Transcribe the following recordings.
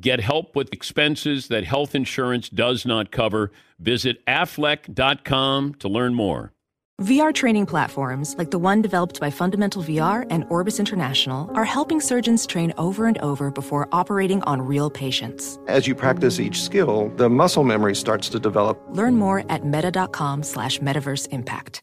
Get help with expenses that health insurance does not cover. Visit aflac.com to learn more. VR training platforms, like the one developed by Fundamental VR and Orbis International, are helping surgeons train over and over before operating on real patients. As you practice each skill, the muscle memory starts to develop. Learn more at meta.com slash metaverse impact.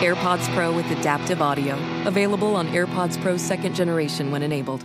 AirPods Pro with adaptive audio. Available on AirPods Pro second generation when enabled.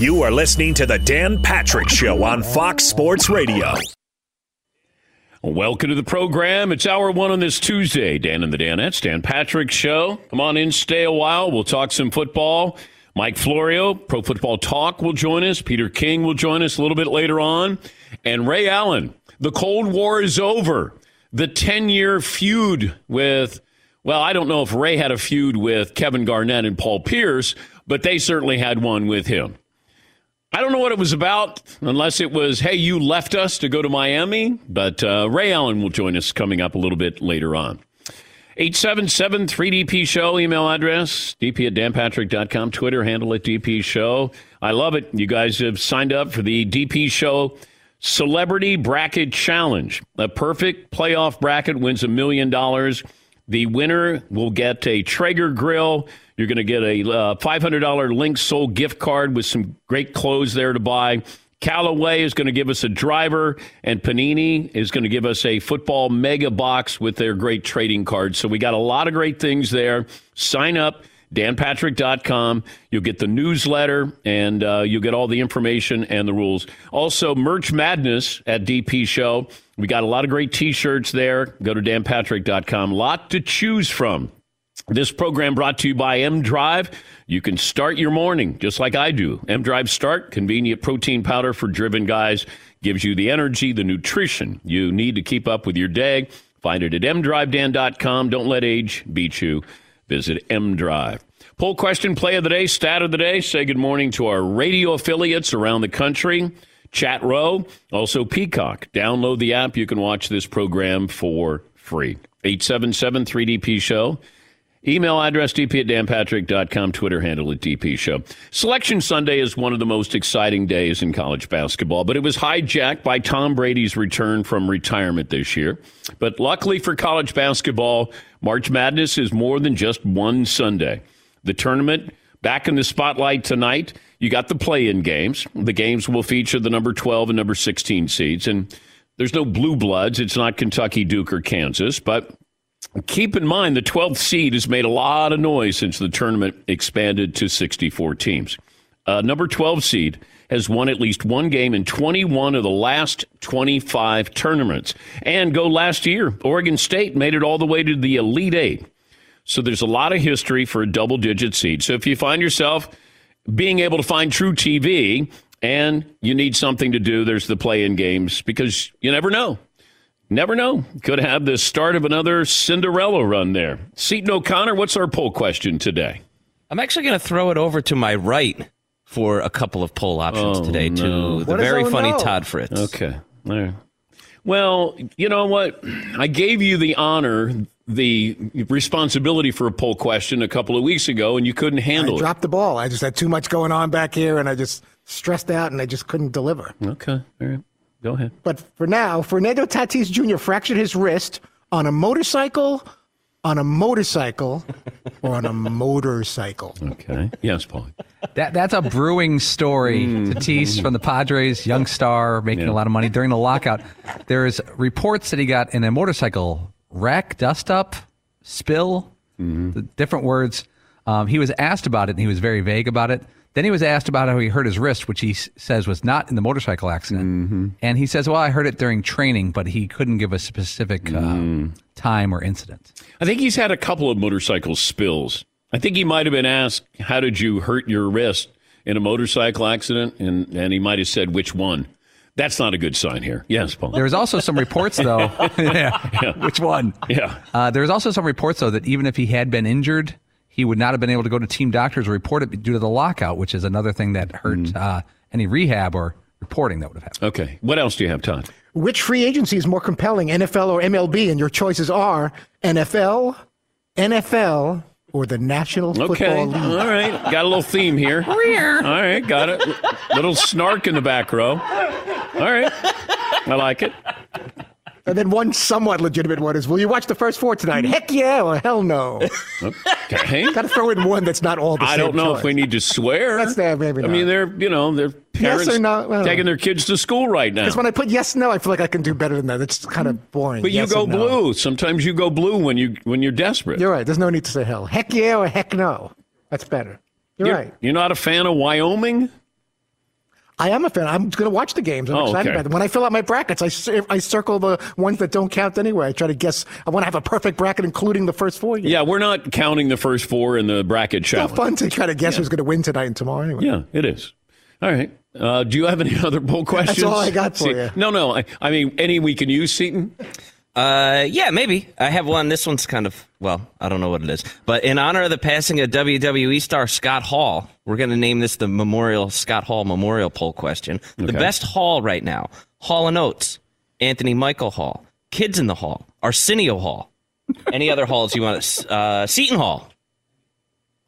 You are listening to the Dan Patrick Show on Fox Sports Radio. Welcome to the program. It's hour one on this Tuesday. Dan and the Danettes, Dan Patrick Show. Come on in, stay a while. We'll talk some football. Mike Florio, Pro Football Talk, will join us. Peter King will join us a little bit later on. And Ray Allen. The Cold War is over. The 10 year feud with, well, I don't know if Ray had a feud with Kevin Garnett and Paul Pierce, but they certainly had one with him. I don't know what it was about, unless it was, hey, you left us to go to Miami. But uh, Ray Allen will join us coming up a little bit later on. 877 3DP Show, email address, dp at danpatrick.com, Twitter handle at DP Show. I love it. You guys have signed up for the DP Show Celebrity Bracket Challenge. A perfect playoff bracket wins a million dollars. The winner will get a Traeger grill you're going to get a uh, $500 Link Soul gift card with some great clothes there to buy. Callaway is going to give us a driver, and Panini is going to give us a football mega box with their great trading cards. So we got a lot of great things there. Sign up, danpatrick.com. You'll get the newsletter, and uh, you'll get all the information and the rules. Also, Merch Madness at DP Show. We got a lot of great t shirts there. Go to danpatrick.com. Lot to choose from. This program brought to you by M Drive. You can start your morning just like I do. M Drive Start, convenient protein powder for driven guys, gives you the energy, the nutrition you need to keep up with your day. Find it at mdrivedan.com. Don't let age beat you. Visit M Drive. Poll question play of the day, stat of the day. Say good morning to our radio affiliates around the country. Chat Row, also Peacock. Download the app. You can watch this program for free. 877 3DP Show. Email address dp at danpatrick.com, Twitter handle at dp show. Selection Sunday is one of the most exciting days in college basketball, but it was hijacked by Tom Brady's return from retirement this year. But luckily for college basketball, March Madness is more than just one Sunday. The tournament back in the spotlight tonight. You got the play in games. The games will feature the number 12 and number 16 seeds. And there's no blue bloods. It's not Kentucky, Duke, or Kansas, but Keep in mind, the 12th seed has made a lot of noise since the tournament expanded to 64 teams. Uh, number 12 seed has won at least one game in 21 of the last 25 tournaments. And go last year, Oregon State made it all the way to the Elite Eight. So there's a lot of history for a double digit seed. So if you find yourself being able to find truTV and you need something to do, there's the play in games because you never know. Never know. Could have the start of another Cinderella run there. Seaton O'Connor, what's our poll question today? I'm actually going to throw it over to my right for a couple of poll options Oh, today no. to the very funny no? Todd Fritz. Okay. All right. Well, you know what? I gave you the honor, the responsibility for a poll question a couple of weeks ago, and you couldn't I handle it. dropped the ball. I just had too much going on back here, and I just stressed out, and I just couldn't deliver. Okay. All right. Go ahead. But for now, Fernando Tatis Jr. fractured his wrist on a motorcycle, on a motorcycle, or on a motorcycle. Okay. Yes, Paul. That that's a brewing story. Tatis from the Padres, young star, making Yeah. a lot of money during the lockout. There's reports that he got in a motorcycle wreck, dust up, spill, the different words. Um, he was asked about it, and he was very vague about it. Then he was asked about how he hurt his wrist, which he s- says was not in the motorcycle accident. And he says, "Well, I heard it during training, but he couldn't give a specific uh, time or incident." I think he's had a couple of motorcycle spills. I think he might have been asked, How did you hurt your wrist in a motorcycle accident? And, and he might have said, Which one? That's not a good sign here. Yes, Paul. There was also some reports, though. yeah. Which one? Yeah. Uh, there was also some reports, though, that even if he had been injured, he would not have been able to go to team doctors or report it due to the lockout, which is another thing that hurt uh, any rehab or reporting that would have happened. Okay. What else do you have, Todd? Which free agency is more compelling, NFL or MLB? And your choices are NFL, NFL, or the National Okay. Football League. All right. Got a little theme here. All right. Got it. Little snark in the back row. All right. I like it. And then one somewhat legitimate one is, will you watch the first four tonight? Mm-hmm. Heck yeah or hell no. Okay. Got to throw in one that's not all the I same don't know if we need to swear. That's there, maybe I mean, they're, you know, they're parents or no? Well- taking their kids to school right now. Because when I put yes, no, I feel like I can do better than that. It's kind of mm-hmm. boring. But you go or no. blue. Sometimes you go blue when you when you're desperate. You're right. There's no need to say hell. Heck yeah or heck no. That's better. You're, You're, right. you're not a fan of Wyoming? I am a fan. I'm going to watch the games. I'm Oh, excited okay. about them. When I fill out my brackets, I, I circle the ones that don't count anyway. I try to guess. I want to have a perfect bracket, including the first four. Yeah, we're not counting the first four in the bracket It's so fun to try to guess who's going to win tonight and tomorrow anyway. Yeah, it is. All right. Uh, do you have any other poll questions? That's all I got for See- you. No, no. I, I mean, any we can use, Seaton? Uh, yeah, maybe. I have one. This one's kind of, well, I don't know what it is. But in honor of the passing of WWE star Scott Hall, we're going to name this the Memorial Scott Hall Memorial Poll question. The best hall right now Hall and Oates, Anthony Michael Hall, Kids in the Hall, Arsenio Hall. Any other halls you want to, uh, Seton Hall.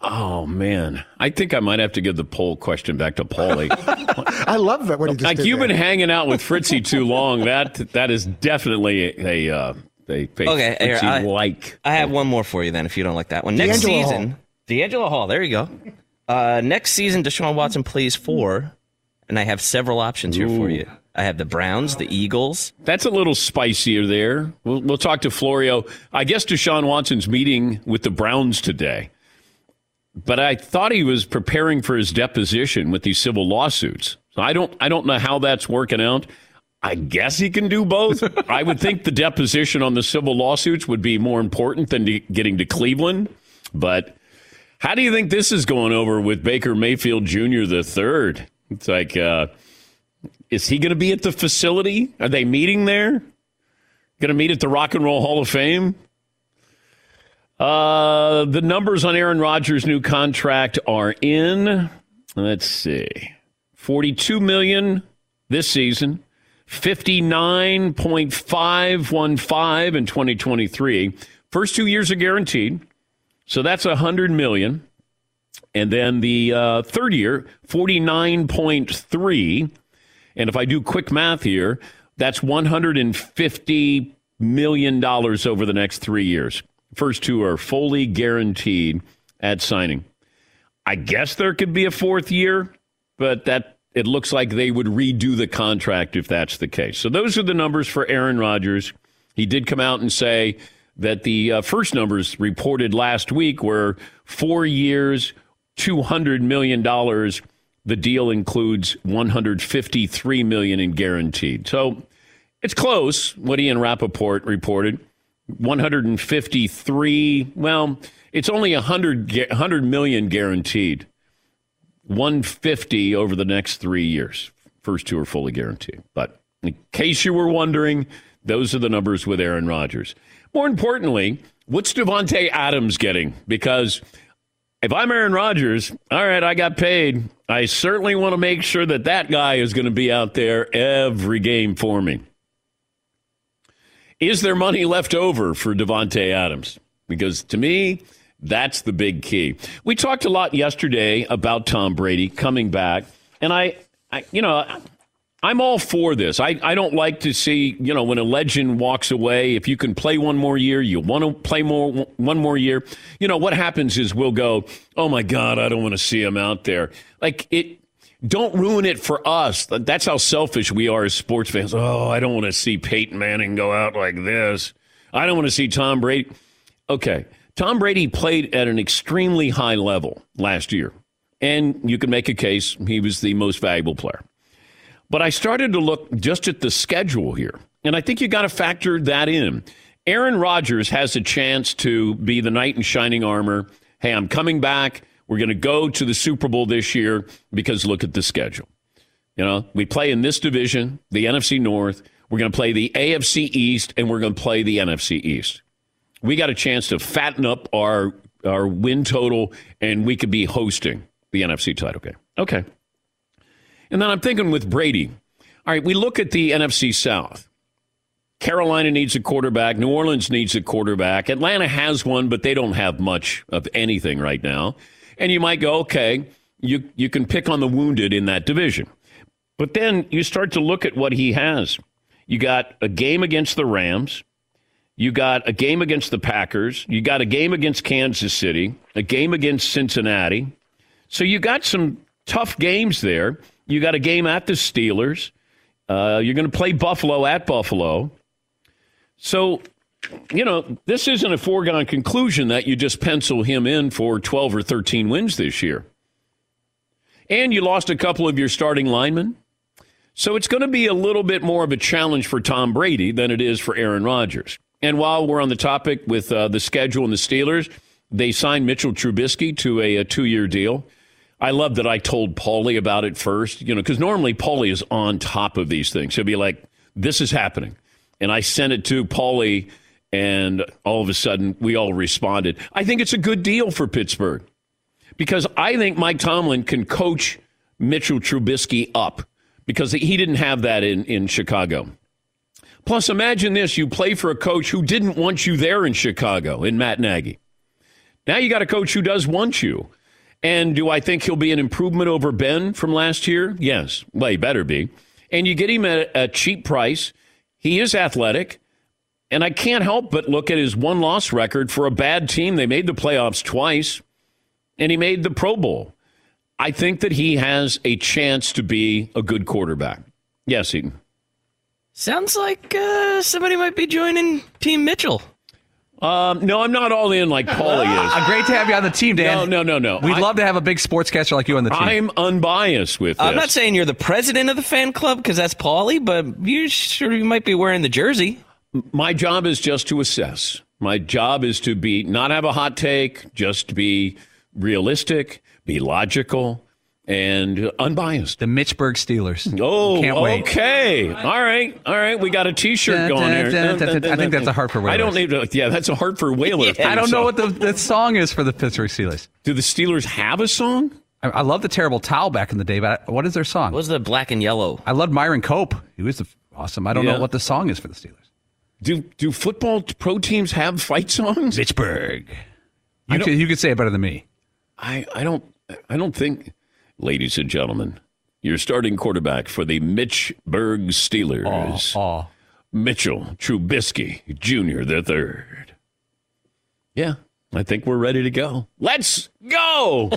Oh, man. I think I might have to give the poll question back to Paulie. I love that. What he just like, did you've there. been hanging out with Fritzy too long. That That is definitely a, a, uh, a, a Okay, here, I- like. I have one more for you then, if you don't like that one. Next D'Angelo season, Hall. D'Angelo Hall. There you go. Uh, next season, Deshaun Watson plays for, and I have several options here for you. I have the Browns, the Eagles. That's a little spicier there. We'll, we'll talk to Florio. I guess Deshaun Watson's meeting with the Browns today. But I thought he was preparing for his deposition with these civil lawsuits. So I don't I don't know how that's working out. I guess he can do both. I would think the deposition on the civil lawsuits would be more important than to getting to Cleveland. But how do you think this is going over with Baker Mayfield Jr. the third? It's like, uh, is he going to be at the facility? Are they meeting there? Going to meet at the Rock and Roll Hall of Fame? Uh, the numbers on Aaron Rodgers' new contract are in. Let's see, forty-two million this season, fifty-nine point five one five in twenty twenty-three. First two years are guaranteed, so that's a hundred million. And then the uh, third year, forty-nine point three. And if I do quick math here, that's $150 million over the next three years. First two are fully guaranteed at signing. I guess there could be a fourth year, but that it looks like they would redo the contract if that's the case. So those are the numbers for Aaron Rodgers. He did come out and say that the uh, first numbers reported last week were four years, $200 million. The deal includes 153 million in guaranteed. So it's close. What Ian Rapoport reported, 153. Well, It's only 100, 100 million guaranteed. 150 over the next three years. First two are fully guaranteed. But in case you were wondering, those are the numbers with Aaron Rodgers. More importantly, what's Davante Adams getting? Because if I'm Aaron Rodgers, all right, I got paid. I certainly want to make sure that that guy is going to be out there every game for me. Is there money left over for Davante Adams? Because to me, that's the big key. We talked a lot yesterday about Tom Brady coming back, and I, I you know, I'm all for this. I, I don't like to see, you know, when a legend walks away, if you can play one more year, you want to play more one more year. You know, what happens is we'll go, "Oh my god, I don't want to see him out there." Like it don't ruin it for us. That's how selfish we are as sports fans. Oh, I don't want to see Peyton Manning go out like this. I don't want to see Tom Brady. Okay. Tom Brady played at an extremely high level last year. And you can make a case he was the most valuable player. But I started to look just at the schedule here, and I think you got to factor that in. Aaron Rodgers has a chance to be the knight in shining armor. Hey, I'm coming back. We're going to go to the Super Bowl this year because look at the schedule. You know, we play in this division, the NFC North. We're going to play the AFC East, and we're going to play the NFC East. We got a chance to fatten up our our win total, and we could be hosting the NFC title game. Okay. And then I'm thinking with Brady. All right, we look at the NFC South. Carolina needs a quarterback. New Orleans needs a quarterback. Atlanta has one, but they don't have much of anything right now. And you might go, okay, you, you can pick on the wounded in that division. But then you start to look at what he has. You got a game against the Rams. You got a game against the Packers. You got a game against Kansas City, a game against Cincinnati. So you got some tough games there. You got a game at the Steelers. Uh, you're going to play Buffalo at Buffalo. So, you know, this isn't a foregone conclusion that you just pencil him in for 12 or 13 wins this year. And you lost a couple of your starting linemen. So it's going to be a little bit more of a challenge for Tom Brady than it is for Aaron Rodgers. And while we're on the topic with uh, the schedule and the Steelers, they signed Mitchell Trubisky to a, a two year deal. I love that I told Paulie about it first, you know, because normally Paulie is on top of these things. He'll be like, this is happening. And I sent it to Paulie, and all of a sudden we all responded. I think it's a good deal for Pittsburgh because I think Mike Tomlin can coach Mitchell Trubisky up because he didn't have that in, in Chicago. Plus, imagine this you play for a coach who didn't want you there in Chicago, in Matt Nagy. Now you got a coach who does want you. And do I think he'll be an improvement over Ben from last year? Yes. Well, he better be. And you get him at a cheap price. He is athletic. And I can't help but look at his one loss record for a bad team. They made the playoffs twice, and he made the Pro Bowl. I think that he has a chance to be a good quarterback. Yes, Seaton. Sounds like uh, somebody might be joining Team Mitchell. Um, no, I'm not all in like Paulie is. Uh, great to have you on the team, Dan. No, no, no, no. We'd I- love to have a big sportscaster like you on the team. I'm unbiased with this. I'm not saying you're the president of the fan club because that's Paulie, but you sure you might be wearing the jersey. My job is just to assess. My job is to be not have a hot take, just be realistic, be logical, and unbiased. the Mitchburg Steelers. Oh, Can't wait. okay. All right, all right. We got a T-shirt going here. I think that's a Hartford Whaler. I don't need to. Yeah, that's a Hartford Whalers. Yeah. I don't know what the, the song is for the Pittsburgh Steelers. Do the Steelers have a song? I, I love the terrible towel back in the day, but what is their song? What was the black and yellow? I loved Myron Cope. He was awesome. I don't Yeah. know what the song is for the Steelers. Do do football pro teams have fight songs? Pittsburgh. You could, you could say it better than me. I, I don't I don't think, ladies and gentlemen, your starting quarterback for the Mitchburg Steelers, Oh, Mitchell Trubisky Jr. the third. Yeah, I think we're ready to go. Let's go.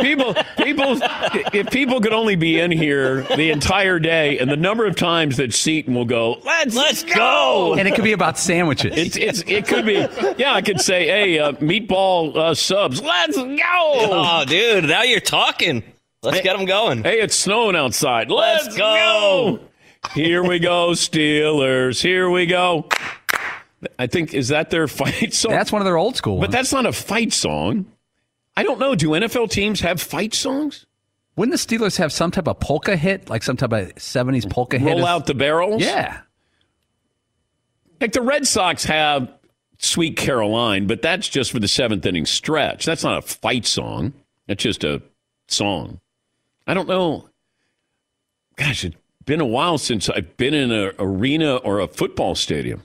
people, people, if people could only be in here the entire day, and the number of times that Seaton will go, "Let's let's go," and it could be about sandwiches. It's, it's it could be yeah I could say hey uh, meatball uh, subs let's go Oh, dude, now you're talking. Let's get them going. hey it's snowing outside let's, Let's go. here we go Steelers here we go I think is that their fight song. That's one of their old school ones. But that's not a fight song. I don't know. Do NFL teams have fight songs? Wouldn't the Steelers have some type of polka hit, like some type of '70s polka hit? Roll out the barrels. Yeah. Like the Red Sox have Sweet Caroline, but that's just for the seventh inning stretch. That's not a fight song. That's just a song. I don't know. Gosh, it's been a while since I've been in an arena or a football stadium.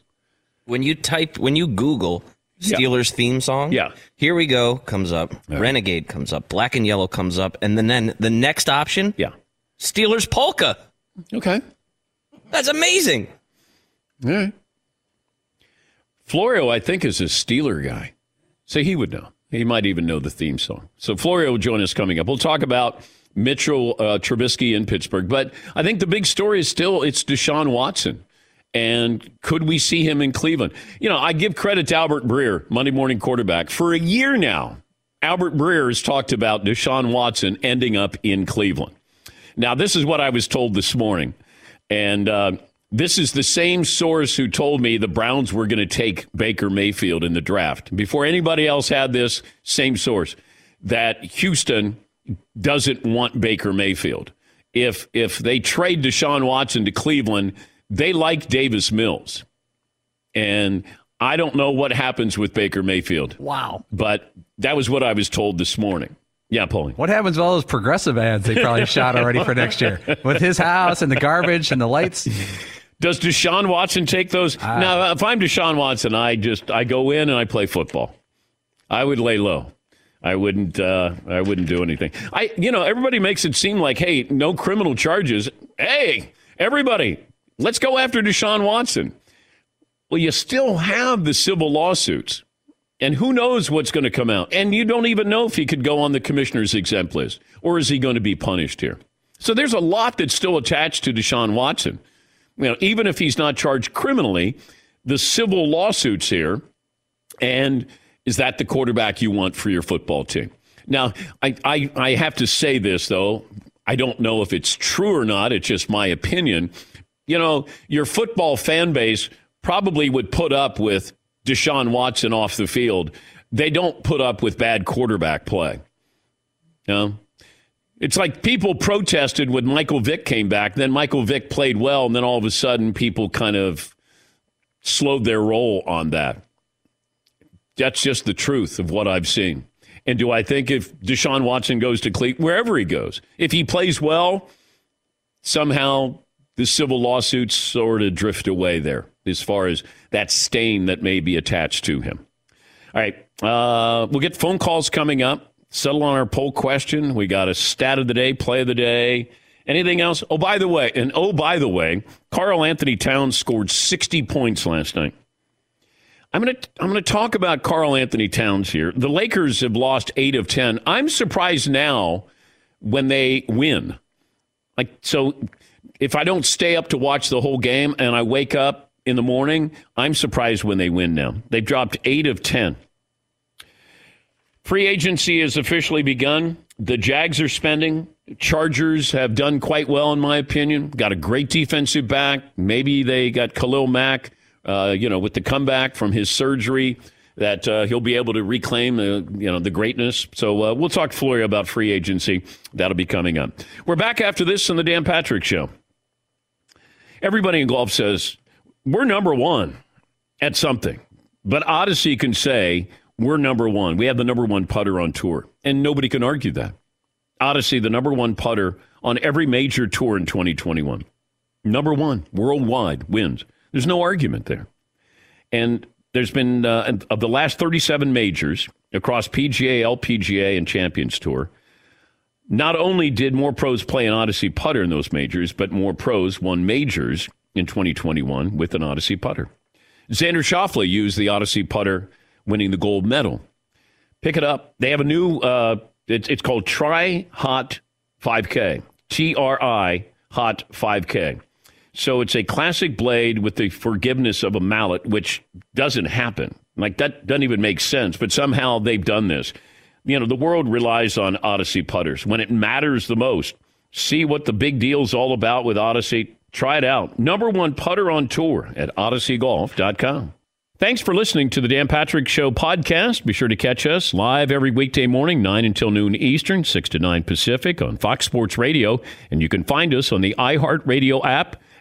When you type, when you Google Yeah. Steelers theme song, Yeah. here we go comes up. Renegade comes up. Black and Yellow comes up, and then then the next option, Yeah. Steelers polka. Okay. That's amazing. All right. Florio, I think, is a Steeler guy. So he would know. He might even know the theme song. So Florio will join us coming up. We'll talk about Mitchell uh, Trubisky in Pittsburgh. But I think the big story is still it's Deshaun Watson. And could we see him in Cleveland? You know, I give credit to Albert Breer, Monday morning quarterback. For a year now, Albert Breer has talked about Deshaun Watson ending up in Cleveland. Now, this is what I was told this morning. And uh, this is the same source who told me the Browns were going to take Baker Mayfield in the draft. Before anybody else had this, same source that Houston doesn't want Baker Mayfield. If if they trade Deshaun Watson to Cleveland, they like Davis Mills. And I don't know what happens with Baker Mayfield. Wow. But that was what I was told this morning. Yeah, Paulie. What happens with all those progressive ads they probably shot already for next year with his house and the garbage and the lights? Does Deshaun Watson take those? now, if I'm Deshaun Watson, I just I go in and I play football. I would lay low. I wouldn't. Uh, I wouldn't do anything. I, you know, everybody makes it seem like, hey, no criminal charges. Hey, everybody, let's go after Deshaun Watson. Well, you still have the civil lawsuits, and who knows what's going to come out? And you don't even know if he could go on the commissioner's exempt list, or is he going to be punished here? So there's a lot that's still attached to Deshaun Watson. You know, even if he's not charged criminally, the civil lawsuits here, and is that the quarterback you want for your football team? Now, I, I, I have to say this, though. I don't know if it's true or not. It's just my opinion. You know, your football fan base probably would put up with Deshaun Watson off the field. They don't put up with bad quarterback play. You know? It's like people protested when Michael Vick came back. Then Michael Vick played well, and then all of a sudden, people kind of slowed their roll on that. That's just the truth of what I've seen. And do I think if Deshaun Watson goes to Cleveland, wherever he goes, if he plays well, somehow the civil lawsuits sort of drift away there as far as that stain that may be attached to him. All right. Uh, we'll get phone calls coming up. Settle on our poll question. We got a stat of the day, play of the day. Anything else? Oh, by the way, and oh, by the way, Karl-Anthony Towns scored 60 points last night. I'm going to I'm going to talk about Karl-Anthony Towns here. The Lakers have lost 8 of 10. I'm surprised now when they win. Like so if I don't stay up to watch the whole game and I wake up in the morning, I'm surprised when they win now. They've dropped 8 of 10. Free agency has officially begun. The Jags are spending. Chargers have done quite well, in my opinion. Got a great defensive back. Maybe they got Khalil Mack, uh, you know, with the comeback from his surgery, that uh, he'll be able to reclaim you know, the greatness. So uh, we'll talk to Florio about free agency. That'll be coming up. We're back after this on the Dan Patrick Show. Everybody in golf says we're number one at something, but Odyssey can say we're number one. We have the number one putter on tour, and nobody can argue that. Odyssey, the number one putter on every major tour in 2021. Number one worldwide wins. There's no argument there. And there's been, uh, of the last 37 majors across PGA, LPGA, and Champions Tour, not only did more pros play an Odyssey putter in those majors, but more pros won majors in 2021 with an Odyssey putter. Xander Schauffele used the Odyssey putter, winning the gold medal. Pick it up. They have a new, uh, it's, it's called Tri Hot 5K. T R I Hot 5K. So it's a classic blade with the forgiveness of a mallet, which doesn't happen. Like that doesn't even make sense, but somehow they've done this. You know, the world relies on Odyssey putters when it matters the most. See what the big deal's all about with Odyssey. Try it out. Number one putter on tour at odysseygolf.com. Thanks for listening to the Dan Patrick Show podcast. Be sure to catch us live every weekday morning, 9 until noon Eastern, 6 to 9 Pacific on Fox Sports Radio. And you can find us on the iHeartRadio app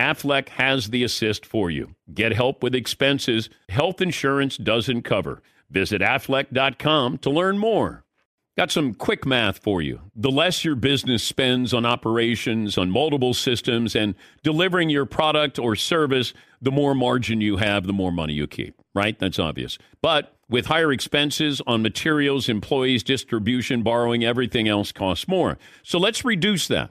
Aflac has the assist for you. Get help with expenses health insurance doesn't cover. Visit aflac.com to learn more. Got some quick math for you. The less your business spends on operations, on multiple systems, and delivering your product or service, the more margin you have, the more money you keep, right? That's obvious. But with higher expenses on materials, employees, distribution, borrowing, everything else costs more. So let's reduce that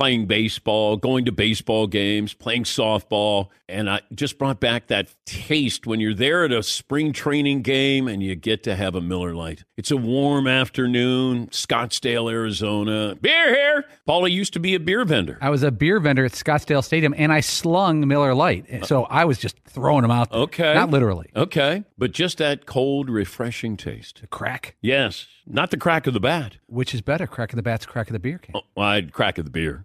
playing baseball, going to baseball games, playing softball. And I just brought back that taste when you're there at a spring training game and you get to have a Miller Lite. It's a warm afternoon, Scottsdale, Arizona. Beer here. Paula used to be a beer vendor. I was a beer vendor at Scottsdale Stadium and I slung Miller Lite. So I was just throwing them out. There. Okay. Not literally. Okay. But just that cold, refreshing taste. The crack. Yes. Not the crack of the bat. Which is better, crack of the bat's crack of the beer can. Oh, well, I'd crack of the beer.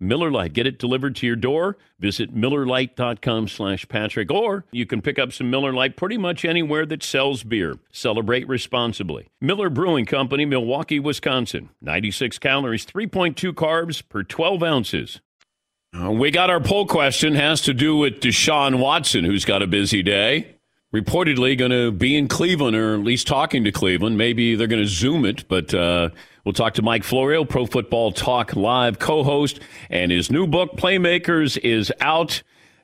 Miller Lite. Get it delivered to your door. Visit MillerLite.com slash Patrick. Or you can pick up some Miller Lite pretty much anywhere that sells beer. Celebrate responsibly. Miller Brewing Company, Milwaukee, Wisconsin. 96 calories, 3.2 carbs per 12 ounces. Uh, we got our poll question. Has to do with Deshaun Watson, who's got a busy day. Reportedly going to be in Cleveland, or at least talking to Cleveland. Maybe they're going to Zoom it, but... Uh, We'll talk to Mike Florio, Pro Football Talk Live co host, and his new book, Playmakers, is out.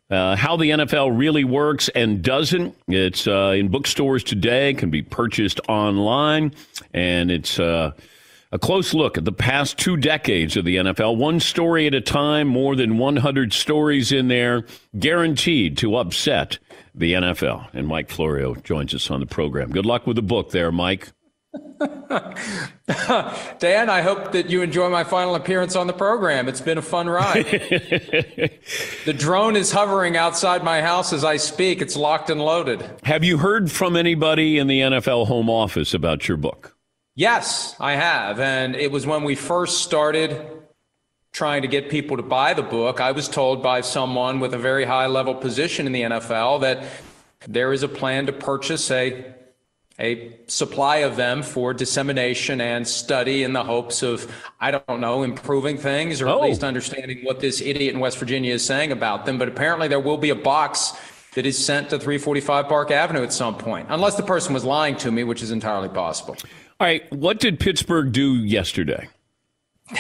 Uh, how the NFL really works and doesn't. It's uh, in bookstores today, can be purchased online, and it's uh, a close look at the past two decades of the NFL, one story at a time, more than 100 stories in there, guaranteed to upset the NFL. And Mike Florio joins us on the program. Good luck with the book there, Mike. Dan, I hope that you enjoy my final appearance on the program. It's been a fun ride. the drone is hovering outside my house as I speak. It's locked and loaded. Have you heard from anybody in the NFL home office about your book? Yes, I have. And it was when we first started trying to get people to buy the book, I was told by someone with a very high level position in the NFL that there is a plan to purchase a a supply of them for dissemination and study in the hopes of, I don't know, improving things or Oh. at least oh. understanding what this idiot in West Virginia is saying about them. But apparently, there will be a box that is sent to 345 Park Avenue at some point, unless the person was lying to me, which is entirely possible. All right, what did Pittsburgh do yesterday?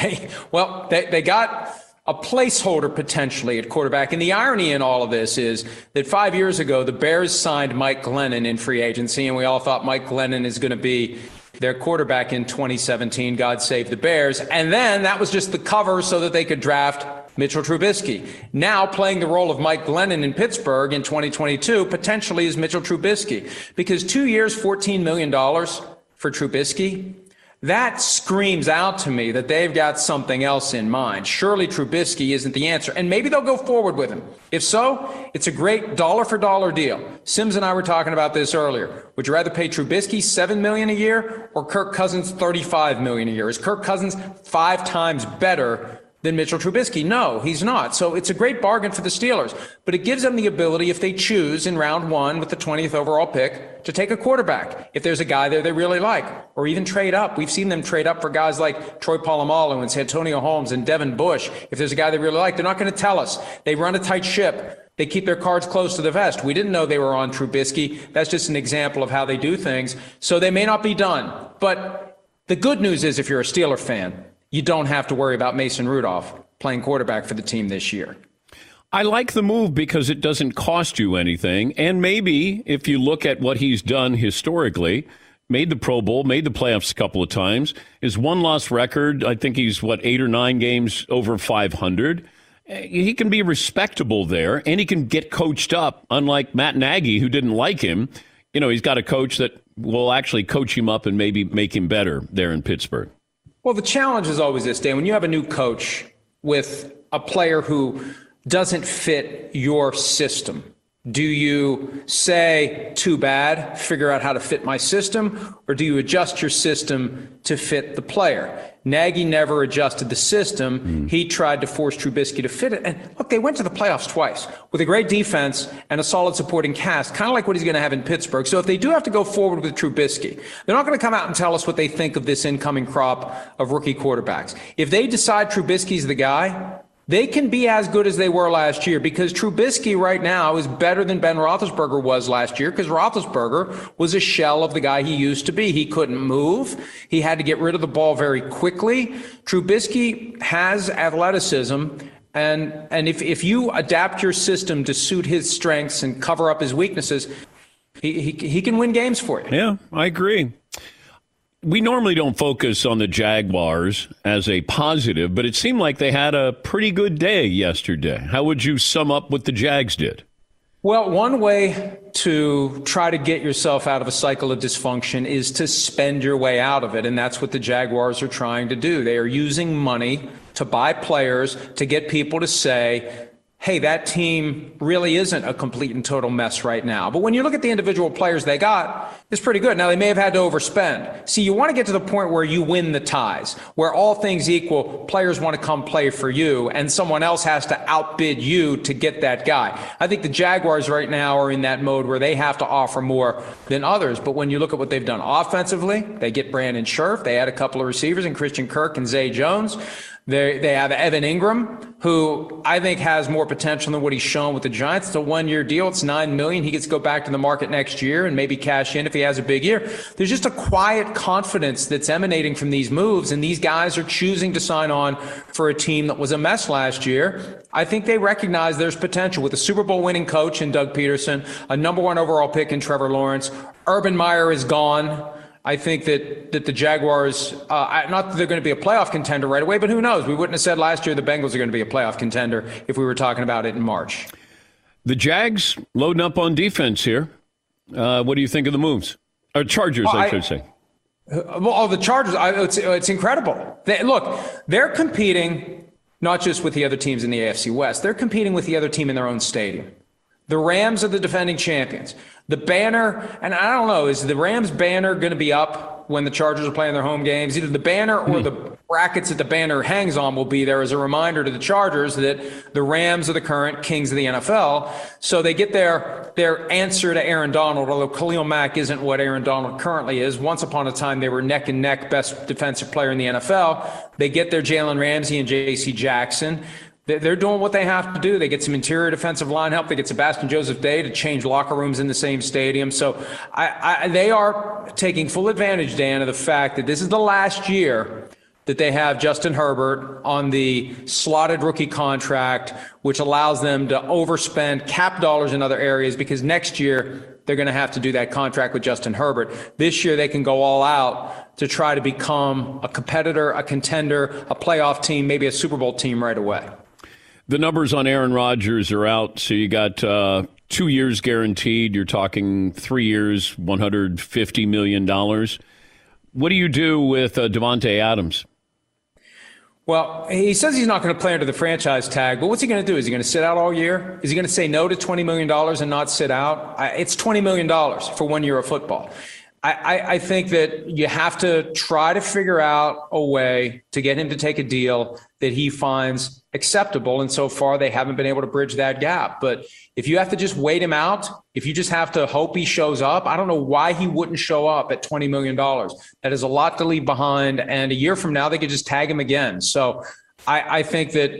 They, well, they, they got a placeholder potentially at quarterback. And the irony in all of this is that five years ago, the Bears signed Mike Glennon in free agency, and we all thought Mike Glennon is going to be their quarterback in 2017. God save the Bears. And then that was just the cover so that they could draft Mitchell Trubisky. Now playing the role of Mike Glennon in Pittsburgh in 2022 potentially is Mitchell Trubisky because two years, $14 million for Trubisky. That screams out to me that they've got something else in mind. Surely Trubisky isn't the answer, and maybe they'll go forward with him. If so, it's a great dollar for dollar deal. Simms and I were talking about this earlier. Would you rather pay Trubisky seven million a year or Kirk Cousins thirty-five million a year? Is Kirk Cousins five times better than Mitchell Trubisky. No, he's not. So it's a great bargain for the Steelers, but it gives them the ability, if they choose in round one with the 20th overall pick, to take a quarterback if there's a guy there they really like, or even trade up. We've seen them trade up for guys like Troy Polamalu and Santonio Holmes and Devin Bush. If there's a guy they really like, they're not going to tell us. They run a tight ship. They keep their cards close to the vest. We didn't know they were on Trubisky. That's just an example of how they do things. So they may not be done. But the good news is if you're a Steeler fan, you don't have to worry about Mason Rudolph playing quarterback for the team this year. I like the move because it doesn't cost you anything. And maybe if you look at what he's done historically, made the Pro Bowl, made the playoffs a couple of times, his one loss record, I think he's what, eight or nine games over 500. Eh, he can be respectable there and he can get coached up, unlike Matt Nagy, who didn't like him. You know, he's got a coach that will actually coach him up and maybe make him better there in Pittsburgh. Well, the challenge is always this, Dan. When you have a new coach with a player who doesn't fit your system, do you say, too bad, figure out how to fit my system, or do you adjust your system to fit the player? Nagy never adjusted the system. Hmm. He tried to force Trubisky to fit it. And look, they went to the playoffs twice with a great defense and a solid supporting cast, kind of like what he's going to have in Pittsburgh. So if they do have to go forward with Trubisky, they're not going to come out and tell us what they think of this incoming crop of rookie quarterbacks. If they decide Trubisky's the guy, they can be as good as they were last year because Trubisky right now is better than Ben Roethlisberger was last year because Roethlisberger was a shell of the guy he used to be. He couldn't move. He had to get rid of the ball very quickly. Trubisky has athleticism. And, and if, if you adapt your system to suit his strengths and cover up his weaknesses, he, he, he can win games for you. Yeah, I agree. We normally don't focus on the Jaguars as a positive, but it seemed like they had a pretty good day yesterday. How would you sum up what the Jags did? Well, one way to try to get yourself out of a cycle of dysfunction is to spend your way out of it. And that's what the Jaguars are trying to do. They are using money to buy players to get people to say, hey, that team really isn't a complete and total mess right now. But when you look at the individual players they got, it's pretty good. Now, they may have had to overspend. See, you want to get to the point where you win the ties, where all things equal, players want to come play for you, and someone else has to outbid you to get that guy. I think the Jaguars right now are in that mode where they have to offer more than others. But when you look at what they've done offensively, they get Brandon Scherff, they add a couple of receivers and Christian Kirk and Zay Jones. They they have Evan Engram, who I think has more potential than what he's shown with the Giants. It's a one year deal. It's nine million. He gets to go back to the market next year and maybe cash in if he has a big year. There's just a quiet confidence that's emanating from these moves, and these guys are choosing to sign on for a team that was a mess last year. I think they recognize there's potential with a Super Bowl winning coach in Doug Pederson, a number one overall pick in Trevor Lawrence. Urban Meyer is gone. I think that that the Jaguars, uh, not that they're going to be a playoff contender right away, but who knows? We wouldn't have said last year the Bengals are going to be a playoff contender if we were talking about it in March. The Jags loading up on defense here. Uh, what do you think of the moves? Or Chargers, well, I, I, should say. Well, the Chargers, I, it's, it's incredible. They, look, they're competing not just with the other teams in the AFC West, they're competing with the other team in their own stadium. The Rams are the defending champions. The banner, and I don't know, is the Rams banner going to be up when the Chargers are playing their home games? Either the banner or the brackets that the banner hangs on will be there as a reminder to the Chargers that the Rams are the current kings of the NFL. So they get their their answer to Aaron Donald, although Khalil Mack isn't what Aaron Donald currently is. Once upon a time, they were neck and neck best defensive player in the NFL. They get their Jalen Ramsey and J.C. Jackson. They're doing what they have to do. They get some interior defensive line help. They get Sebastian Joseph Day to change locker rooms in the same stadium. So I, I, they are taking full advantage, Dan, of the fact that this is the last year that they have Justin Herbert on the slotted rookie contract, which allows them to overspend cap dollars in other areas because next year they're going to have to do that contract with Justin Herbert. This year they can go all out to try to become a competitor, a contender, a playoff team, maybe a Super Bowl team right away. The numbers on Aaron Rodgers are out. So you got uh, two years guaranteed. You're talking three years, $150 million. What do you do with uh, Davante Adams? Well, he says he's not going to play under the franchise tag, but what's he going to do? Is he going to sit out all year? Is he going to say no to $20 million and not sit out? It's $20 million for one year of football. I, I, think that you have to try to figure out a way to get him to take a deal that he finds acceptable. And so far, they haven't been able to bridge that gap. But if you have to just wait him out, if you just have to hope he shows up, I don't know why he wouldn't show up at $20 million. That is a lot to leave behind. And a year from now, they could just tag him again. So I, I think that.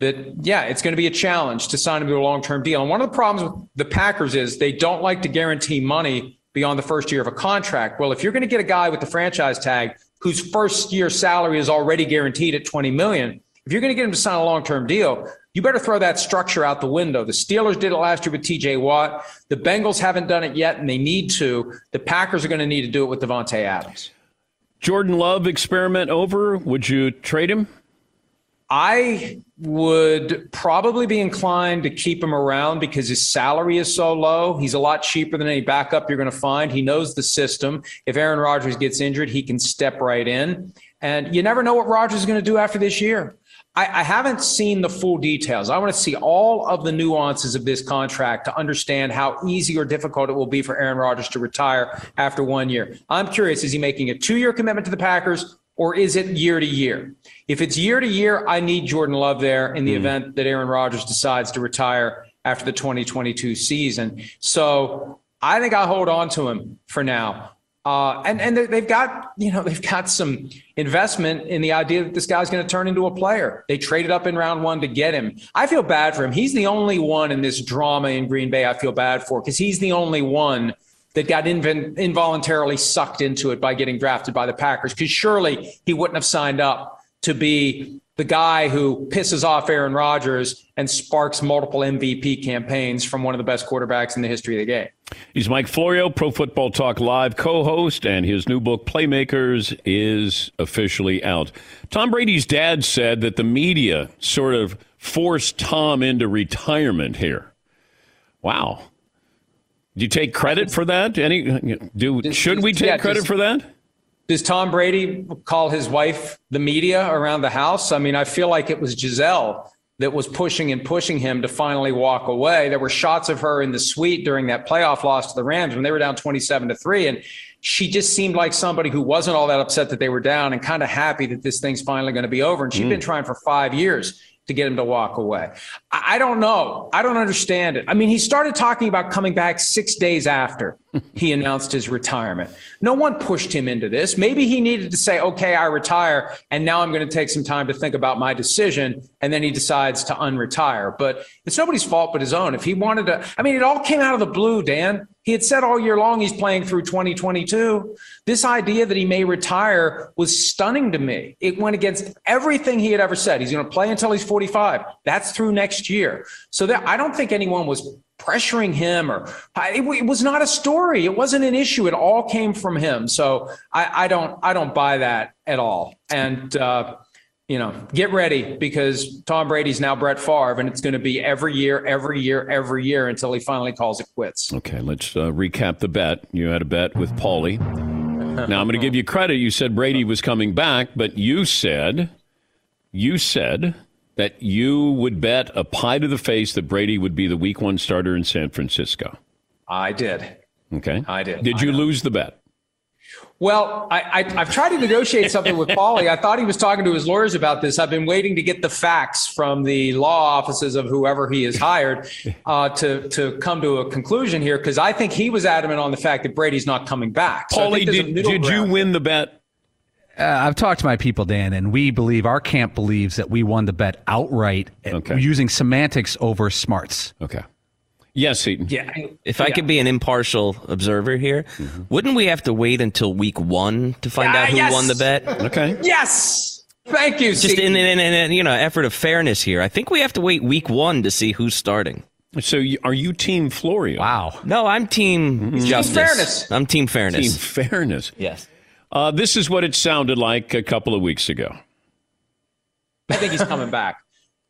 That yeah, it's going to be a challenge to sign him to a long-term deal. And one of the problems with the Packers is they don't like to guarantee money beyond the first year of a contract. Well, if you're going to get a guy with the franchise tag whose first year salary is already guaranteed at 20 million, if you're going to get him to sign a long-term deal, you better throw that structure out the window. The Steelers did it last year with TJ Watt. The Bengals haven't done it yet, and they need to. The Packers are going to need to do it with Davante Adams. Jordan Love experiment over. Would you trade him? I would probably be inclined to keep him around because his salary is so low. He's a lot cheaper than any backup you're going to find. He knows the system. If Aaron Rodgers gets injured, he can step right in. And you never know what Rodgers is going to do after this year. I, I haven't seen the full details. I want to see all of the nuances of this contract to understand how easy or difficult it will be for Aaron Rodgers to retire after one year. I'm curious, is he making a two year commitment to the Packers or is it year to year? If it's year to year, I need Jordan Love there in the mm. event that Aaron Rodgers decides to retire after the 2022 season. So I think I'll hold on to him for now. Uh, and and they've got you know they've got some investment in the idea that this guy's going to turn into a player. They traded up in round one to get him. I feel bad for him. He's the only one in this drama in Green Bay. I feel bad for because he's the only one that got inv- involuntarily sucked into it by getting drafted by the Packers. Because surely he wouldn't have signed up to be the guy who pisses off Aaron Rodgers and sparks multiple MVP campaigns from one of the best quarterbacks in the history of the game. He's Mike Florio, Pro Football Talk Live co host, and his new book, Playmakers, is officially out. Tom Brady's dad said that the media sort of forced Tom into retirement here. Wow. Do you take credit for that? Any do should we take yeah, credit for that? Does Tom Brady call his wife the media around the house? I mean, I feel like it was Gisele that was pushing and pushing him to finally walk away. There were shots of her in the suite during that playoff loss to the Rams when they were down 27 to 3 and she just seemed like somebody who wasn't all that upset that they were down and kind of happy that this thing's finally going to be over and she'd mm. been trying for 5 years to get him to walk away. I don't know. I don't understand it. I mean, he started talking about coming back six days after he announced his retirement. No one pushed him into this. Maybe he needed to say, okay, I retire, and now I'm going to take some time to think about my decision. And then he decides to unretire. But it's nobody's fault but his own. If he wanted to, I mean, it all came out of the blue, Dan. He had said all year long he's playing through 2022. This idea that he may retire was stunning to me. It went against everything he had ever said. He's going to play until he's 45. That's through next year. So that, I don't think anyone was pressuring him or it, was not a story. It wasn't an issue. It all came from him. So I, I don't I don't buy that at all. And uh, you know, get ready because Tom Brady's now Brett Favre, and it's going to be every year, every year, every year until he finally calls it quits. Okay, let's uh, recap the bet. You had a bet with Paulie. now I'm going to give you credit. You said Brady was coming back, but you said you said that you would bet a pie to the face that Brady would be the week one starter in San Francisco. I did. Okay. I did. Did you lose the bet? Well, I, have tried to negotiate something with Paulie. I thought he was talking to his lawyers about this. I've been waiting to get the facts from the law offices of whoever he has hired uh, to to come to a conclusion here because I think he was adamant on the fact that Brady's not coming back. So Paulie, did, did you win the bet? Uh, I've talked to my people, Dan, and we believe our camp believes that we won the bet outright okay. using semantics over smarts. Okay. Yes, Seaton. Yeah. If yeah. I could be an impartial observer here, mm-hmm. wouldn't we have to wait until week one to find out who yes! won the bet? Okay. Yes. Thank you. Just in, in, in, in, you know effort of fairness here, I think we have to wait week one to see who's starting. So you, are you Team Florio? Wow. No, I'm Team mm-hmm. Justice. Team fairness. I'm Team Fairness. Team Fairness. Yes. Uh, this is what it sounded like a couple of weeks ago. I think he's coming back.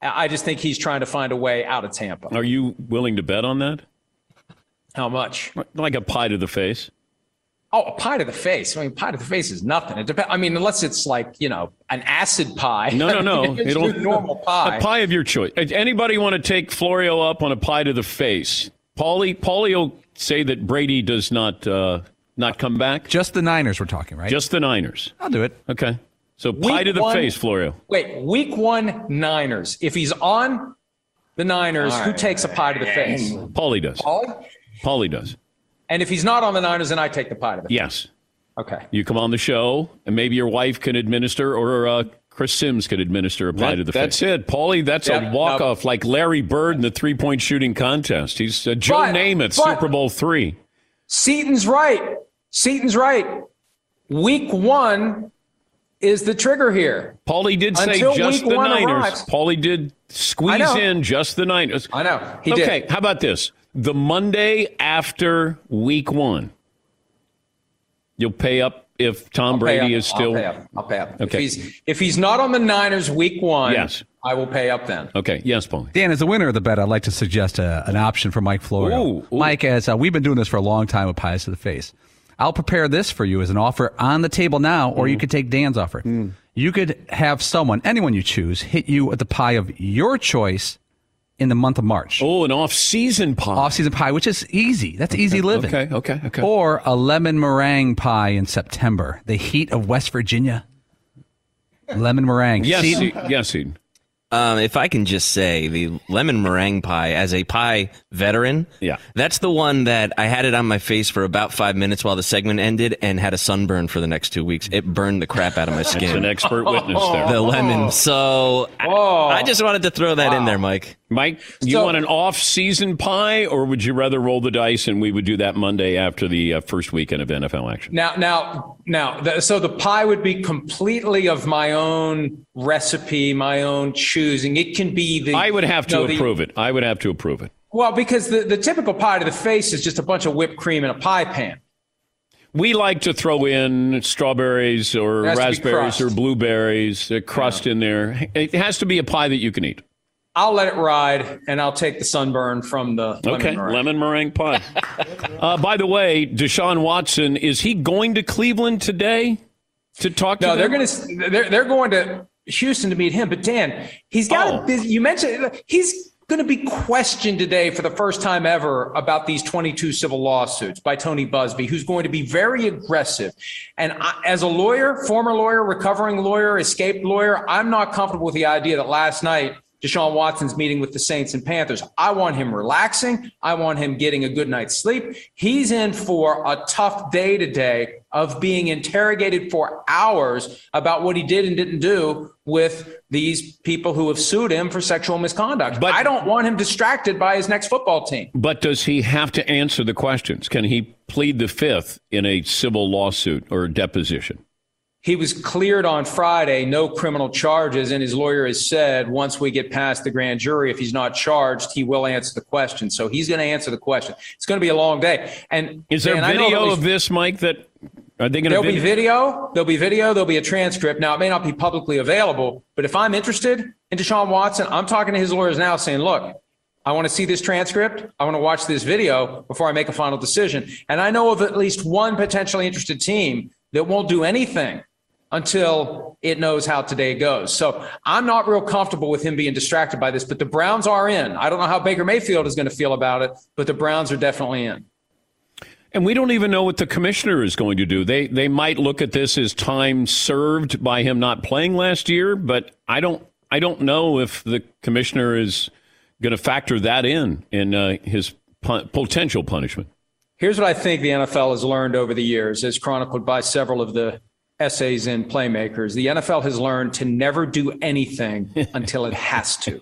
I just think he's trying to find a way out of Tampa. Are you willing to bet on that? How much? Like a pie to the face? Oh, a pie to the face. I mean, pie to the face is nothing. It depends. I mean, unless it's like you know an acid pie. No, no, no. it's It'll, normal pie. A pie of your choice. Anybody want to take Florio up on a pie to the face? Paulie, Paulie will say that Brady does not uh, not come back. Just the Niners, we're talking, right? Just the Niners. I'll do it. Okay. So week pie to the one, face, Florio. Wait, week one Niners. If he's on the Niners, right. who takes a pie to the face? Paulie does. Paulie. Paulie does. And if he's not on the Niners, then I take the pie to the face. Yes. Okay. You come on the show, and maybe your wife can administer, or uh, Chris Simms could administer a pie that, to the that's face. That's it. Paulie, that's yep, a walk-off, like Larry Bird in the three-point shooting contest. He's uh, Joe but, Namath, Super Bowl three. Seaton's right. Seaton's right. Week one is the trigger here. Paulie did say Until just the Niners. Arrives. Paulie did squeeze in just the Niners. I know. He okay, did. how about this? The Monday after week one, you'll pay up if Tom I'll Brady is still. I'll pay up. I'll pay up. Okay. If he's if he's not on the Niners week one, yes. I will pay up then. Okay. Yes, Paulie. Dan, as the winner of the bet, I'd like to suggest a, an option for Mike Florio. Ooh, ooh. Mike, as uh, we've been doing this for a long time with Pies to the Face, I'll prepare this for you as an offer on the table now, or mm. you could take Dan's offer. Mm. You could have someone, anyone you choose, hit you at the pie of your choice in the month of March. Oh, an off-season pie. Off-season pie, which is easy. That's okay. easy living. Okay, okay, okay. Or a lemon meringue pie in September. The heat of West Virginia. Lemon meringue. Yes, Seaton? yes, Eden. Um, if I can just say, the lemon meringue pie, as a pie veteran, yeah, that's the one that I had it on my face for about five minutes while the segment ended, and had a sunburn for the next two weeks. It burned the crap out of my skin. That's an expert witness there. The lemon. So I, I, just wanted to throw that wow. in there, Mike. Mike, you So- want an off-season pie, or would you rather roll the dice and we would do that Monday after the uh, first weekend of NFL action? Now, now, now. The, so the pie would be completely of my own recipe, my own choosing. It can be the. I would have to no, the- approve it. I would have to approve it. Well, because the, the typical pie to the face is just a bunch of whipped cream in a pie pan. We like to throw in strawberries or It has to be raspberries or blueberries, a crust in there. It has to be a pie that you can eat. I'll let it ride, and I'll take the sunburn from the lemon Okay, meringue. lemon meringue pie. uh, by the way, Deshaun Watson is he going to Cleveland today to talk to No, they're them? going to they're they're going to Houston to meet him. But Dan, he's got Oh. a busy. You mentioned he's going to be questioned today for the first time ever about these 22 civil lawsuits by Tony Buzbee, who's going to be very aggressive. And I, as a lawyer, former lawyer, recovering lawyer, escaped lawyer, I'm not comfortable with the idea that last night Deshaun Watson's meeting with the Saints and Panthers. I want him relaxing. I want him getting a good night's sleep. He's in for a tough day today of being interrogated for hours about what he did and didn't do with these people who have sued him for sexual misconduct. But I don't want him distracted by his next football team. But does he have to answer the questions? Can he plead the fifth in a civil lawsuit or deposition? He was cleared on Friday, no criminal charges, and his lawyer has said once we get past the grand jury, if he's not charged, he will answer the question. So he's going to answer the question. It's going to be a long day. And is there and video of this, Mike? That are they going to? There'll video? be video. There'll be video. There'll be a transcript. Now it may not be publicly available, but if I'm interested in Deshaun Watson, I'm talking to his lawyers now, saying, "Look, I want to see this transcript. I want to watch this video before I make a final decision." And I know of at least one potentially interested team that won't do anything until it knows how today goes. So I'm not real comfortable with him being distracted by this, but the Browns are in. I don't know how Baker Mayfield is going to feel about it, but the Browns are definitely in. And we don't even know what the commissioner is going to do. They they might look at this as time served by him not playing last year, but I don't I don't know if the commissioner is going to factor that in in uh, his potential punishment. Here's what I think the NFL has learned over the years, as chronicled by several of the essays in Playmakers. The NFL has learned to never do anything until it has to.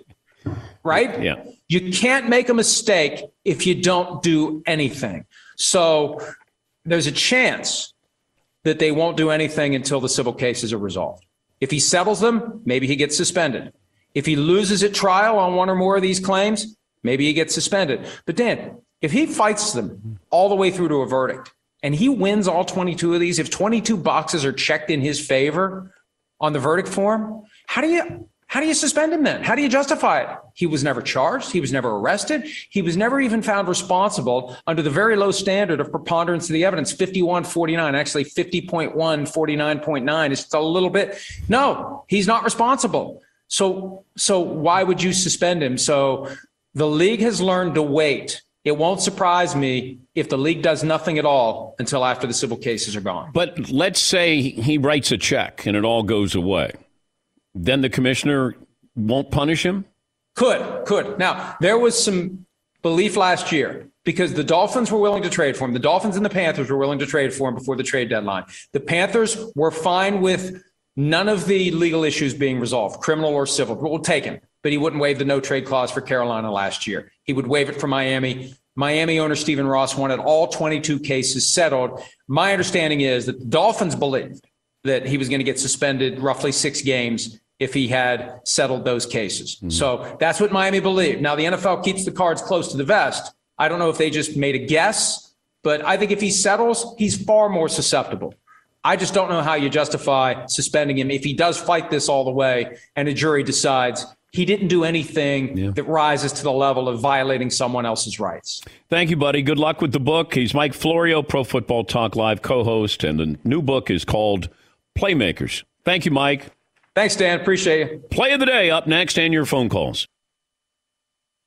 Right? Yeah. You can't make a mistake if you don't do anything. So there's a chance that they won't do anything until the civil cases are resolved. If he settles them, maybe he gets suspended. If he loses at trial on one or more of these claims, maybe he gets suspended. But Dan, if he fights them all the way through to a verdict, and he wins all 22 of these, if 22 boxes are checked in his favor on the verdict form, how do you how do you suspend him then? How do you justify it? He was never charged. He was never arrested. He was never even found responsible under the very low standard of preponderance of the evidence, 5149, actually 50.1, 49.9. It's a little bit. No, he's not responsible. So, so why would you suspend him? So the league has learned to wait it won't surprise me if the league does nothing at all until after the civil cases are gone. But let's say he writes a check and it all goes away. Then the commissioner won't punish him? Could, could. Now, there was some belief last year because the Dolphins were willing to trade for him. The Dolphins and the Panthers were willing to trade for him before the trade deadline. The Panthers were fine with none of the legal issues being resolved, criminal or civil. But We'll take him but he wouldn't waive the no trade clause for Carolina last year. He would waive it for Miami. Miami owner Stephen Ross wanted all 22 cases settled. My understanding is that the Dolphins believed that he was going to get suspended roughly six games if he had settled those cases. Mm-hmm. So that's what Miami believed. Now, the NFL keeps the cards close to the vest. I don't know if they just made a guess, but I think if he settles, he's far more susceptible. I just don't know how you justify suspending him if he does fight this all the way and a jury decides he didn't do anything yeah. that rises to the level of violating someone else's rights. Thank you, buddy. Good luck with the book. He's Mike Florio, Pro Football Talk Live co host, and the new book is called Playmakers. Thank you, Mike. Thanks, Dan. Appreciate you. Play of the day up next and your phone calls.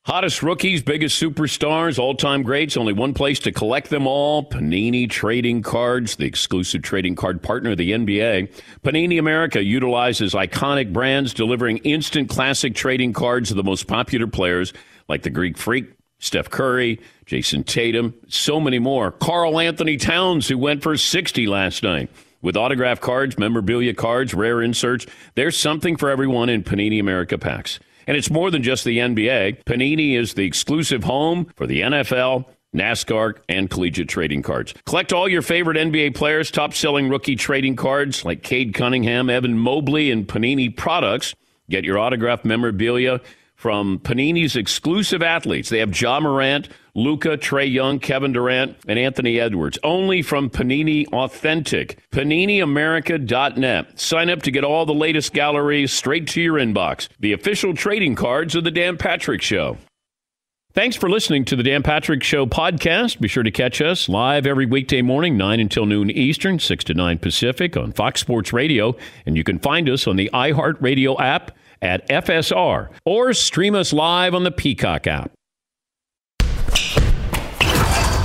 Hottest rookies, biggest superstars, all time greats, only one place to collect them all Panini Trading Cards, the exclusive trading card partner of the NBA. Panini America utilizes iconic brands, delivering instant classic trading cards of the most popular players like the Greek Freak, Steph Curry, Jayson Tatum, so many more. Karl-Anthony Towns, who went for 60 last night. With autograph cards, memorabilia cards, rare inserts, there's something for everyone in Panini America packs. And it's more than just the NBA. Panini is the exclusive home for the NFL. NASCAR, and collegiate trading cards. Collect all your favorite NBA players' top selling rookie trading cards like Cade Cunningham, Evan Mobley, and Panini products. Get your autographed memorabilia from Panini's exclusive athletes. They have Ja Morant, Luka, Trae Young, Kevin Durant, and Anthony Edwards. Only from Panini Authentic. PaniniAmerica.net. Sign up to get all the latest galleries straight to your inbox. The official trading cards of the Dan Patrick Show. Thanks for listening to the Dan Patrick Show podcast. Be sure to catch us live every weekday morning, 9 until noon Eastern, 6 to 9 Pacific on Fox Sports Radio. And you can find us on the iHeartRadio app at FSR or stream us live on the Peacock app.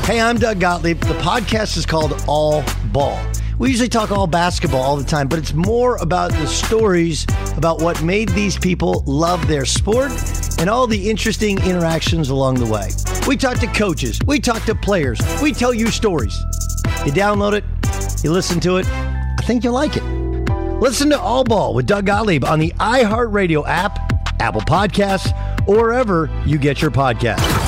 Hey, I'm Doug Gottlieb. The podcast is called All Ball. We usually talk all basketball all the time, but it's more about the stories about what made these people love their sport and all the interesting interactions along the way. We talk to coaches, we talk to players, we tell you stories. You download it, you listen to it, I think you'll like it. Listen to All Ball with Doug Gottlieb on the iHeartRadio app, Apple Podcasts, or wherever you get your podcasts.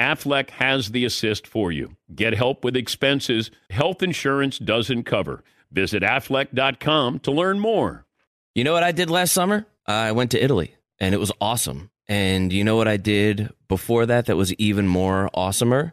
Aflac has the assist for you. Get help with expenses health insurance doesn't cover. Visit aflac.com to learn more. You know what I did last summer? I went to Italy and it was awesome. And you know what I did before that that was even more awesomer?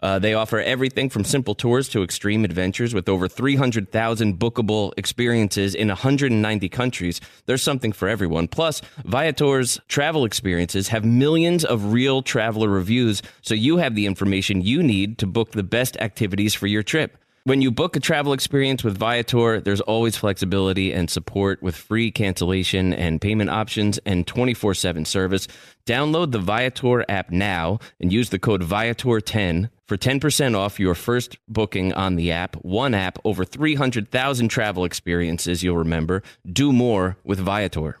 Uh, they offer everything from simple tours to extreme adventures with over 300,000 bookable experiences in 190 countries. There's something for everyone. Plus, Viator's travel experiences have millions of real traveler reviews, so you have the information you need to book the best activities for your trip. When you book a travel experience with Viator, there's always flexibility and support with free cancellation and payment options and 24 7 service. Download the Viator app now and use the code Viator10 for 10% off your first booking on the app. One app, over 300,000 travel experiences you'll remember. Do more with Viator.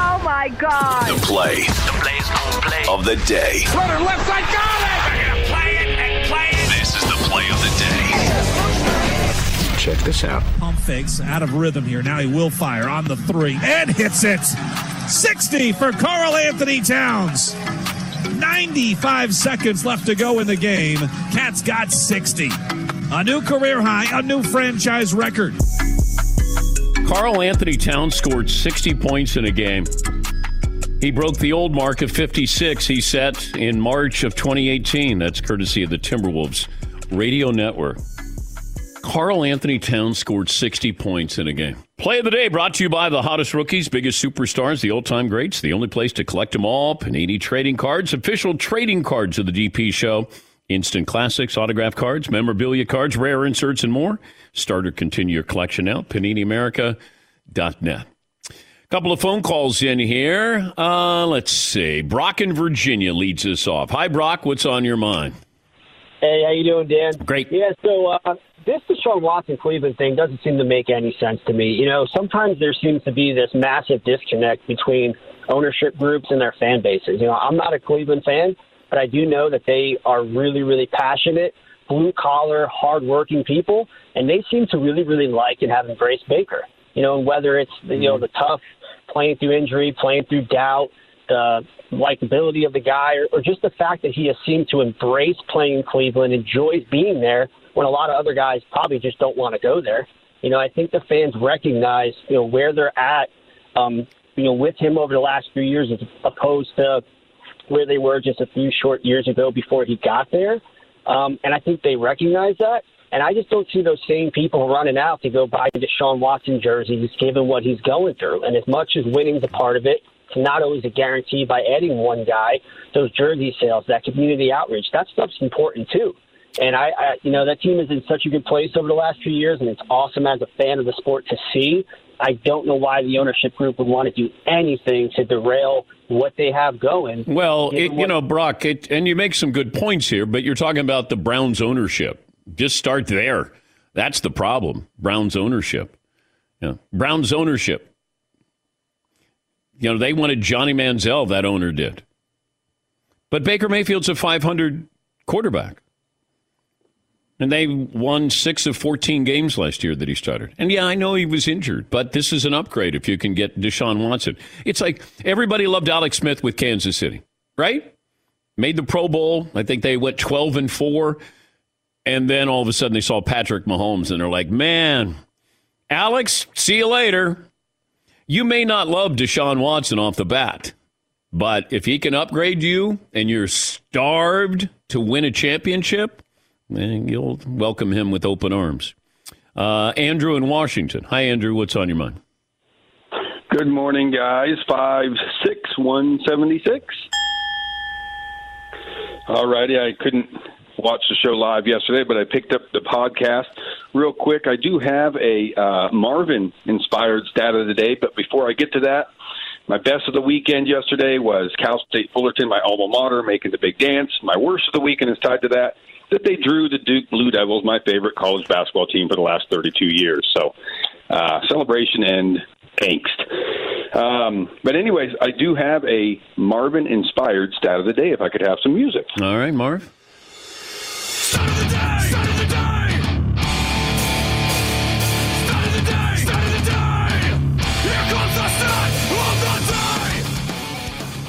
Oh my God. The play. The play's gonna play. Of the day. Runner left side, got it! They're gonna play it and play it. This is the play of the day. Check this out. Pump fakes out of rhythm here. Now he will fire on the three and hits it. 60 for Karl-Anthony Towns. 95 seconds left to go in the game. Cats got 60. A new career high, a new franchise record. Karl-Anthony Towns scored 60 points in a game. He broke the old mark of 56 he set in March of 2018. That's courtesy of the Timberwolves radio network. Karl-Anthony Towns scored 60 points in a game. Play of the day brought to you by the hottest rookies, biggest superstars, the old time greats, the only place to collect them all. Panini Trading Cards, official trading cards of the DP show. Instant classics, autograph cards, memorabilia cards, rare inserts, and more. Start or continue your collection now. PaniniAmerica.net. A couple of phone calls in here. Uh, let's see. Brock in Virginia leads us off. Hi, Brock. What's on your mind? Hey, how you doing, Dan? Great. Yeah, so uh, this Deshaun Watson Cleveland thing doesn't seem to make any sense to me. You know, sometimes there seems to be this massive disconnect between ownership groups and their fan bases. You know, I'm not a Cleveland fan, but I do know that they are really, really passionate, blue collar, hardworking people, and they seem to really, really like and have embraced Baker. You know, whether it's you know the tough playing through injury, playing through doubt, the likability of the guy, or, or just the fact that he has seemed to embrace playing in Cleveland, enjoys being there when a lot of other guys probably just don't want to go there. You know, I think the fans recognize, you know, where they're at, um, you know, with him over the last few years as opposed to where they were just a few short years ago before he got there. Um, and I think they recognize that. And I just don't see those same people running out to go buy Deshaun Watson jerseys, given what he's going through. And as much as winning's a part of it, it's not always a guarantee by adding one guy. Those jersey sales, that community outreach, that stuff's important too. And I, I, you know, that team is in such a good place over the last few years, and it's awesome as a fan of the sport to see. I don't know why the ownership group would want to do anything to derail what they have going. Well, it, you know, Brock, it, and you make some good points here, but you're talking about the Browns' ownership. Just start there. That's the problem. Browns' ownership. Yeah. Browns' ownership. You know, they wanted Johnny Manziel, that owner did. But Baker Mayfield's a 500 quarterback. And they won six of 14 games last year that he started. And yeah, I know he was injured, but this is an upgrade if you can get Deshaun Watson. It's like everybody loved Alex Smith with Kansas City, right? Made the Pro Bowl. I think they went 12 and 4. And then all of a sudden they saw Patrick Mahomes and they're like, man, Alex, see you later. You may not love Deshaun Watson off the bat, but if he can upgrade you and you're starved to win a championship, then you'll welcome him with open arms. Uh, Andrew in Washington. Hi, Andrew. What's on your mind? Good morning, guys. Five six one seventy six. All righty. I couldn't watch the show live yesterday, but I picked up the podcast real quick. I do have a uh, Marvin inspired stat of the day, but before I get to that, my best of the weekend yesterday was Cal State Fullerton, my alma mater, making the big dance. My worst of the weekend is tied to that that they drew the Duke Blue Devils, my favorite college basketball team for the last 32 years. So, uh, celebration and angst. Um, but, anyways, I do have a Marvin inspired stat of the day if I could have some music. All right, Marv.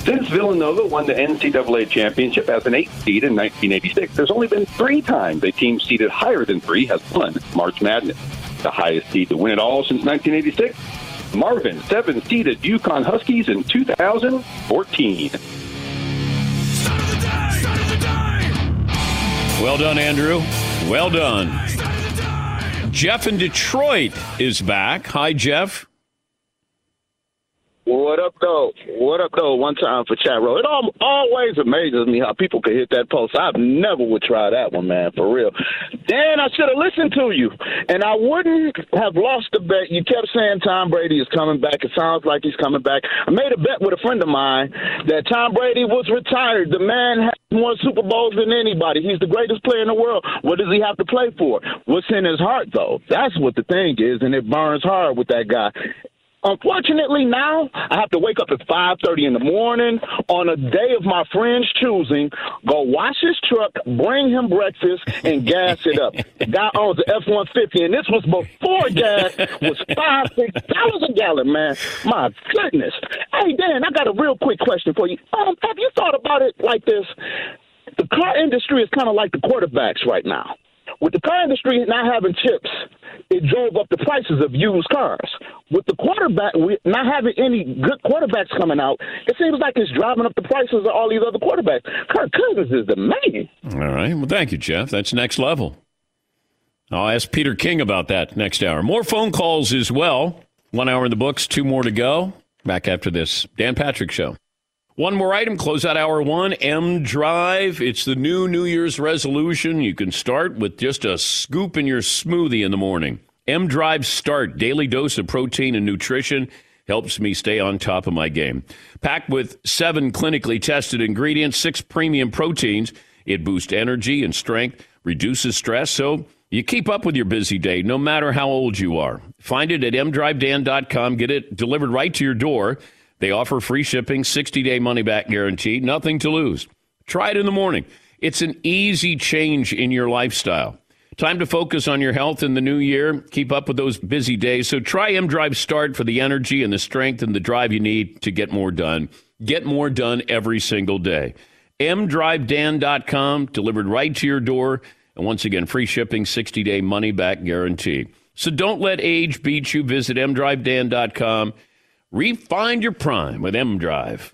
Since Villanova won the NCAA championship as an eight seed in 1986, there's only been three times a team seeded higher than three has won March Madness. The highest seed to win it all since 1986, Marvin, seven seeded UConn Huskies in 2014. Well done, Andrew. Well done. Jeff in Detroit is back. Hi, Jeff. What up, though? What up, though? One time for chat roll. It al- always amazes me how people can hit that post. I never would try that one, man, for real. Dan, I should have listened to you, and I wouldn't have lost the bet. You kept saying Tom Brady is coming back. It sounds like he's coming back. I made a bet with a friend of mine that Tom Brady was retired. The man has more Super Bowls than anybody. He's the greatest player in the world. What does he have to play for? What's in his heart, though? That's what the thing is, and it burns hard with that guy Unfortunately, now I have to wake up at 5:30 in the morning on a day of my friend's choosing, go wash his truck, bring him breakfast, and gas it up. The guy owns the F-150, and this was before gas was five, six dollars a gallon. Man, my goodness. Hey, Dan, I got a real quick question for you. Um, have you thought about it like this? The car industry is kind of like the quarterbacks right now. With the car industry not having chips, it drove up the prices of used cars. With the quarterback not having any good quarterbacks coming out, it seems like it's driving up the prices of all these other quarterbacks. Kirk Cousins is the man. All right. Well, thank you, Jeff. That's next level. I'll ask Peter King about that next hour. More phone calls as well. One hour in the books, two more to go. Back after this Dan Patrick Show. One more item, close out hour one, M Drive. It's the new New Year's resolution. You can start with just a scoop in your smoothie in the morning. M Drive Start, daily dose of protein and nutrition, helps me stay on top of my game. Packed with seven clinically tested ingredients, six premium proteins, it boosts energy and strength, reduces stress, so you keep up with your busy day no matter how old you are. Find it at mdrivedan.com, get it delivered right to your door. They offer free shipping, 60 day money back guarantee, nothing to lose. Try it in the morning. It's an easy change in your lifestyle. Time to focus on your health in the new year. Keep up with those busy days. So try M Drive Start for the energy and the strength and the drive you need to get more done. Get more done every single day. mdrivedan.com, delivered right to your door. And once again, free shipping, 60 day money back guarantee. So don't let age beat you. Visit mdrivedan.com. Refine your prime with M Drive.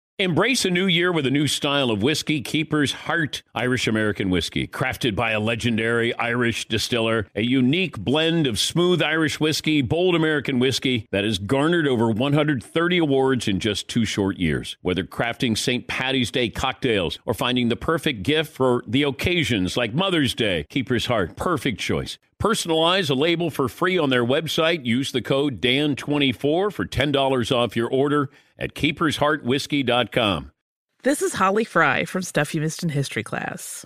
Embrace a new year with a new style of whiskey, Keeper's Heart Irish American Whiskey. Crafted by a legendary Irish distiller, a unique blend of smooth Irish whiskey, bold American whiskey that has garnered over 130 awards in just two short years. Whether crafting St. Patty's Day cocktails or finding the perfect gift for the occasions like Mother's Day, Keeper's Heart, perfect choice. Personalize a label for free on their website. Use the code DAN24 for $10 off your order at keepersheartwhiskey.com. This is Holly Fry from Stuff You Missed in History class.